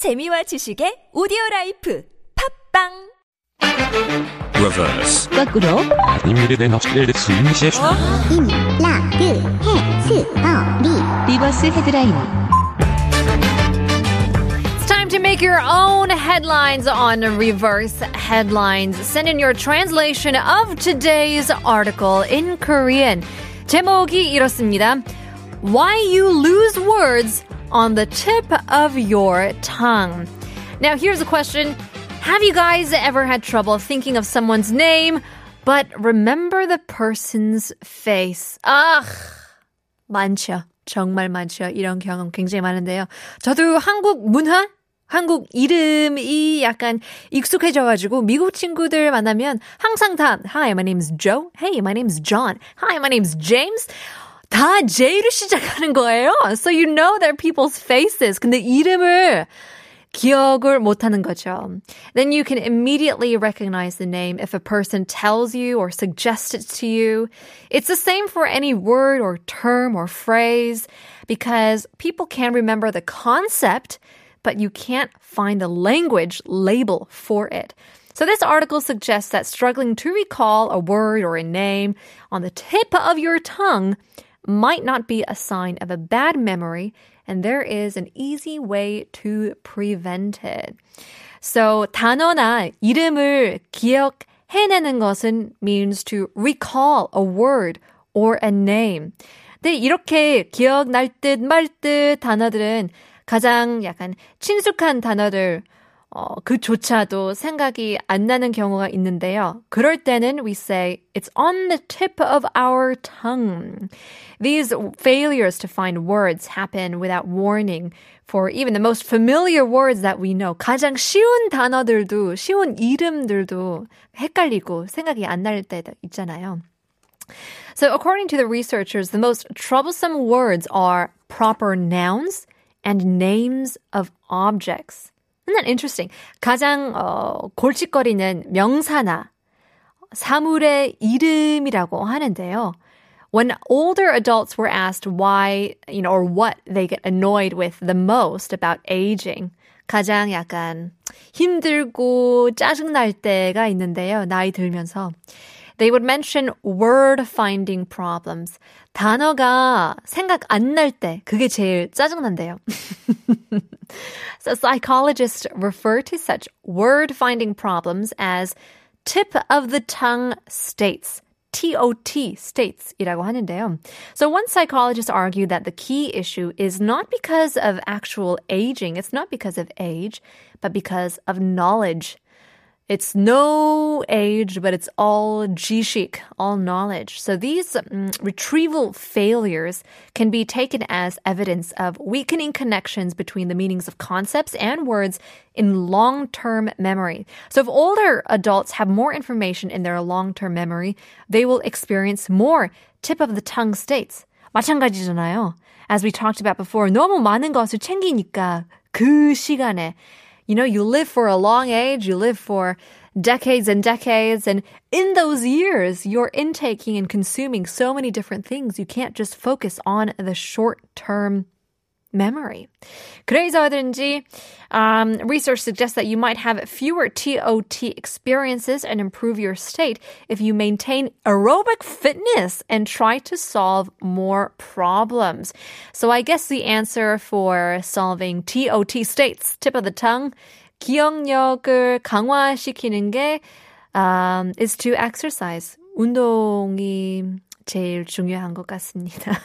재미와 지식의 오디오 라이프 팝빵 reverse, 거꾸로 Animiré nostre suinisce 임, 라, 그, 해, 스, 어, 리 리버스 헤드라인 It's time to make your own headlines on reverse headlines. Send in your translation of today's article in Korean. 제목이 이렇습니다. Why you lose words on the tip of your tongue. Now here's a question. Have you guys ever had trouble thinking of someone's name, but remember the person's face? 아, 많죠. 정말 많죠. 이런 경험 굉장히 많은데요. 저도 한국 문화? 한국 이름이 약간 익숙해져가지고 미국 친구들 만나면 항상 다 Hi, my name's Joe. Hey, my name's John. Hi, my name's James. 다 J로 시작하는 거예요. So you know their people's faces. 근데 이름을 기억을 못하는 거죠. Then you can immediately recognize the name if a person tells you or suggests it to you. It's the same for any word or term or phrase because people can remember the concept, but you can't find a language label for it. So this article suggests that struggling to recall a word or a name on the tip of your tongue might not be a sign of a bad memory, and there is an easy way to prevent it. So 단어나 이름을 기억해내는 것은 means to recall a word or a name. 근데 이렇게 기억날 듯 말 듯 단어들은 가장 약간 친숙한 단어들 어, 그조차도 생각이 안 나는 경우가 있는데요. 그럴 때는 we say it's on the tip of our tongue. These failures to find words happen without warning for even the most familiar words that we know. 가장 쉬운 단어들도 쉬운 이름들도 헷갈리고 생각이 안 날 때도 있잖아요. So according to the researchers, the most troublesome words are proper nouns and names of objects. Isn't that interesting? 가장 어, 골칫거리는 명사나 사물의 이름이라고 하는데요. When older adults were asked why, you know, or what they get annoyed with the most about aging, 가장 약간 힘들고 짜증날 때가 있는데요. 나이 들면서. They would mention word finding problems. 단어가 생각 안 날 때, 그게 제일 짜증난대요. so psychologists refer to such word finding problems as tip of the tongue states. TOT states이라고 하는데요. So one psychologist argued that the key issue is not because of actual aging, it's not because of age, but because of knowledge. It's no age, but it's all jishik, all knowledge. So these um, retrieval failures can be taken as evidence of weakening connections between the meanings of concepts and words in long-term memory. So if older adults have more information in their long-term memory, they will experience more tip of the tongue states. 마찬가지잖아요. As we talked about before, 너무 많은 것을 챙기니까 그 시간에 you know, you live for a long age, you live for decades and decades, and in those years, you're intaking and consuming so many different things. You can't just focus on the short term memory. 그래서든지 um, research suggests that you might have fewer TOT experiences and improve your state if you maintain aerobic fitness and try to solve more problems. So I guess the answer for solving TOT states, tip of the tongue, 기억력을 강화시키는 게 um, is to exercise. 운동이 제일 중요한 것 같습니다.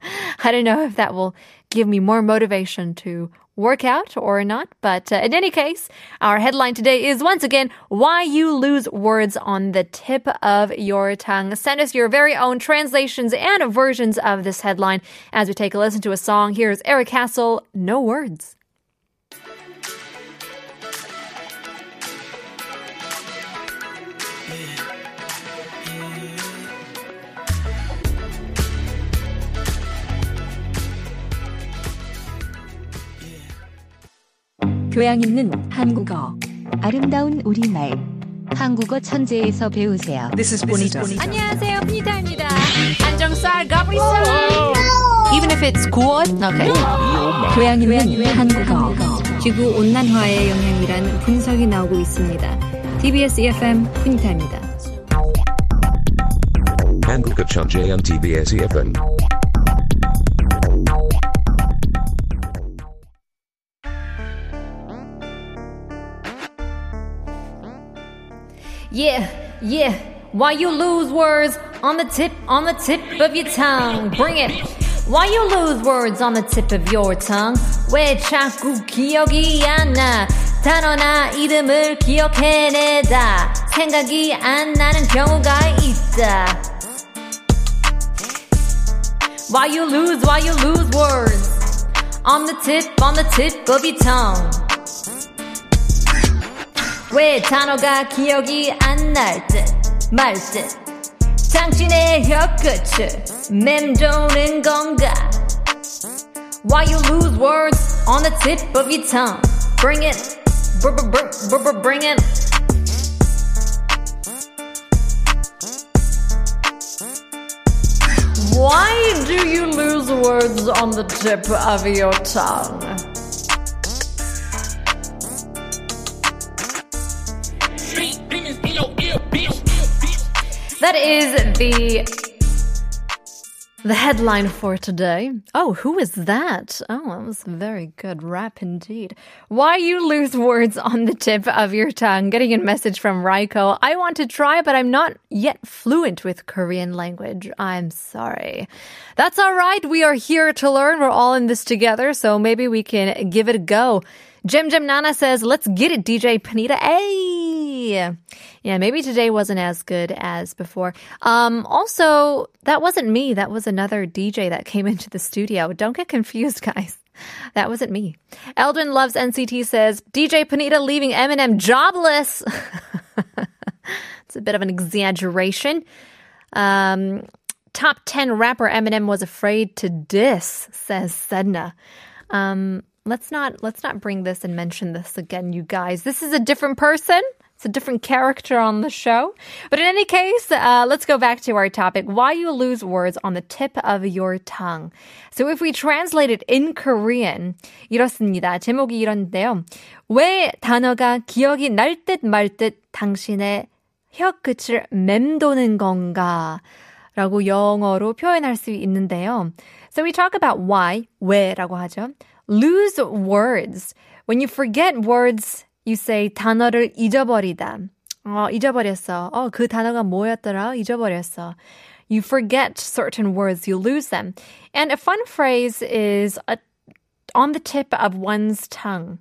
I don't know if that will give me more motivation to work out or not, but uh, in any case, our headline today is once again why you lose words on the tip of your tongue. Send us your very own translations and versions of this headline as we take a listen to a song. Here's Eric Castle, No Words. 교양 있는 한국어 아름다운 우리말 한국어 천재에서 배우세요 This is bonito. 안녕하세요, 피니타입니다. 안정살, 가브리살. Even if it's good, okay. 교양 있는 한국어 지구 온난화의 영향이란 분석이 나오고 있습니다. TBS EFM 푸니타입니다. 한국어 천재연 TBS EFM Yeah, yeah. Why you lose words on the tip, on the tip of your tongue? Bring it. Why you lose words on the tip of your tongue? 왜 자꾸 기억이 안 나? 단어나 이름을 기억해내다 생각이 안 나는 경우가 있다. Why you lose, why you lose words on the tip, on the tip of your tongue? 왜 단어가 기억이 안 날 듯, 말 듯. 당신의 혀끝을 맴도는 건가? Why you lose words on the tip of your tongue? Bring it, br br br br br bring it. Why do you lose words on the tip of your tongue? Is the the headline for today. Oh, who is that? Oh, that was very good rap indeed. Why you lose words on the tip of your tongue? Getting a message from Raiko. I want to try, but I'm not yet fluent with Korean language. I'm sorry. That's all right. We are here to learn. We're all in this together, so maybe we can give it a go. Jim Jim Nana says, let's get it, DJ Panita. Hey! Yeah, Yeah, maybe today wasn't as good as before. Um, also, that wasn't me. That was another DJ that came into the studio. Don't get confused, guys. That wasn't me. Eldon loves NCT says, DJ Panita leaving Eminem jobless. it's a bit of an exaggeration. Um, top 10 rapper Eminem was afraid to diss, says Sedna. Um, let's not let's not bring this and mention this again, you guys. This is a different person. It's a different character on the show. But in any case, uh, let's go back to our topic. Why you lose words on the tip of your tongue. So if we translate it in Korean, 이렇습니다. 제목이 이런데요. 왜 단어가 기억이 날 듯 말 듯 당신의 혀끝을 맴도는 건가? 라고 영어로 표현할 수 있는데요. So we talk about why, 왜라고 하죠. Lose words. When you forget words, you say 단어를 잊어버리다. 어, 잊어버렸어. 어, 그 단어가 뭐였더라? 잊어버렸어. You forget certain words, you lose them. And a fun phrase is a, on the tip of one's tongue.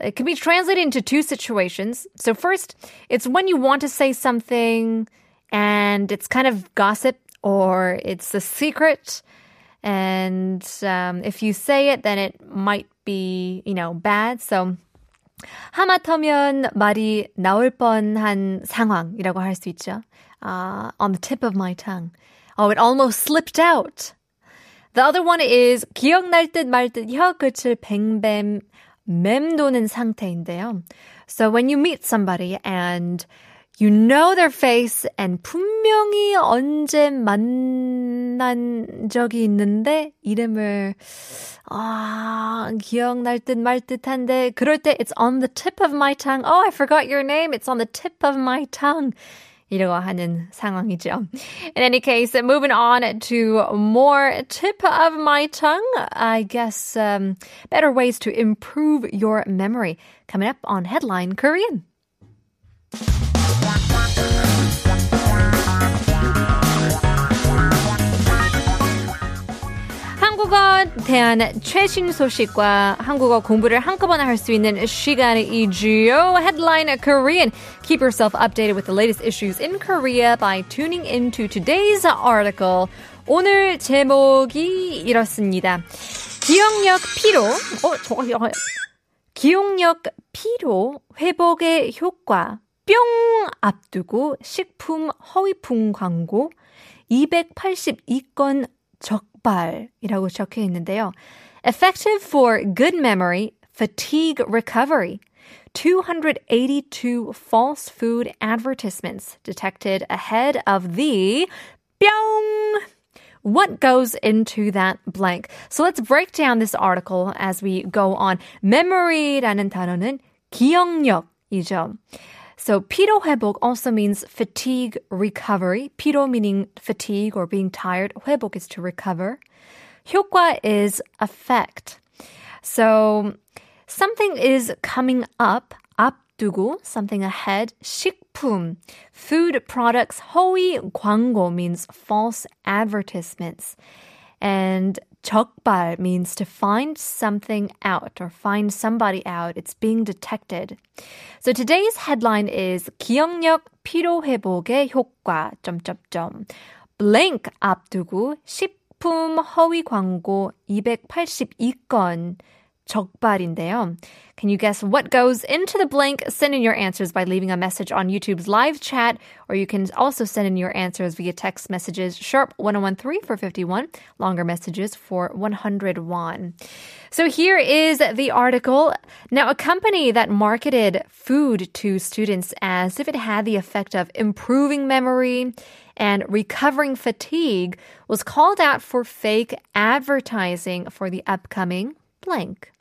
It can be translated into two situations. So first, it's when you want to say something and it's kind of gossip or it's a secret. And um, if you say it, then it might be, you know, bad. So 하마터면 말이 나올 뻔한 상황이라고 할 수 있죠. Uh, on the tip of my tongue. Oh, it almost slipped out. The other one is 기억날 듯 말 듯 혀끝을 뱅뱅 맴도는 상태인데요. So when you meet somebody and you know their face and 분명히 언제 만난 적이 있는데 이름을 아 기억날 듯 말 듯한데 그럴 때 it's on the tip of my tongue. Oh, I forgot your name. It's on the tip of my tongue. 이라고 하는 상황이죠. In any case, moving on to more tip of my tongue. I guess um, better ways to improve your memory. Coming up on Headline Korean. 한국어 대한 최신 소식과 한국어 공부를 한꺼번에 할 수 있는 시간이지요. Headline Korean. Keep yourself updated with the latest issues in Korea by tuning into today's article. 오늘 제목이 이렇습니다. 기억력 피로. 어, 저거 기억력 피로 회복의 효과 뿅 앞두고 식품 허위품 광고 282건 적발이라고 적혀 있는데요. Effective for good memory, fatigue recovery. 282 false food advertisements detected ahead of the 뿅 what goes into that blank. So let's break down this article as we go on. memory라는 단어는 기억력이죠. So 피로 회복 also means fatigue recovery. 피로 meaning fatigue or being tired. 회복 is to recover. 효과 is effect. So something is coming up, 앞두고, something ahead. 식품, food products. 허위 광고 means false advertisements. And 적발 means to find something out or find somebody out. It's being detected. So today's headline is 기억력 피로 회복의 효과. 점점점. blank 앞두고 식품 허위 광고 282건 적발인데요. Can you guess what goes into the blank? Send in your answers by leaving a message on YouTube's live chat, or you can also send in your answers via text messages sharp 1013 for 51, longer messages for 101. So here is the article. Now, a company that marketed food to students as if it had the effect of improving memory and recovering fatigue was called out for fake advertising for the upcoming blank.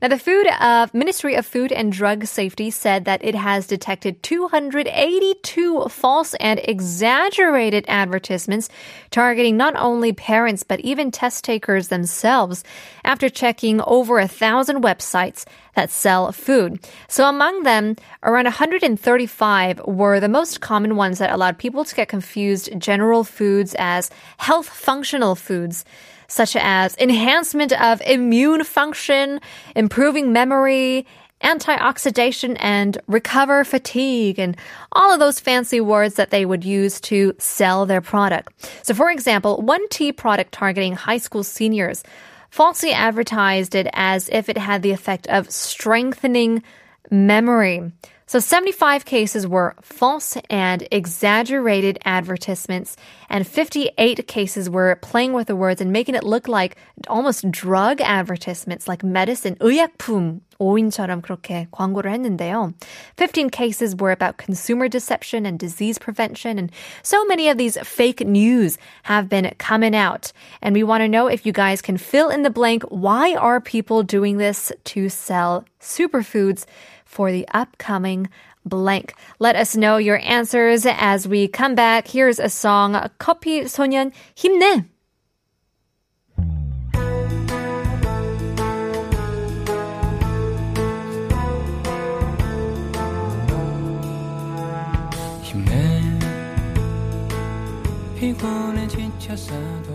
Now, the Food of Ministry of Food and Drug Safety said that it has detected 282 false and exaggerated advertisements targeting not only parents but even test takers themselves after checking over a thousand websites that sell food. So among them, around 135 were the most common ones that allowed people to get confused general foods as health functional foods such as enhancement of immune function, improving memory, antioxidation, and recover fatigue, and all of those fancy words that they would use to sell their product. So, for example, one tea product targeting high school seniors falsely advertised it as if it had the effect of strengthening memory. So 75 cases were false and exaggerated advertisements, and 58 cases were playing with the words and making it look like almost drug advertisements, like medicine, 의약품, 오인처럼 그렇게 광고를 했는데요. 15 cases were about consumer deception and disease prevention, and so many of these fake news have been coming out. And we want to know if you guys can fill in the blank. Why are people doing this to sell superfoods? for the upcoming blank. Let us know your answers as we come back. Here's a song, 커피 소년 힘내. 피곤해 지쳤어도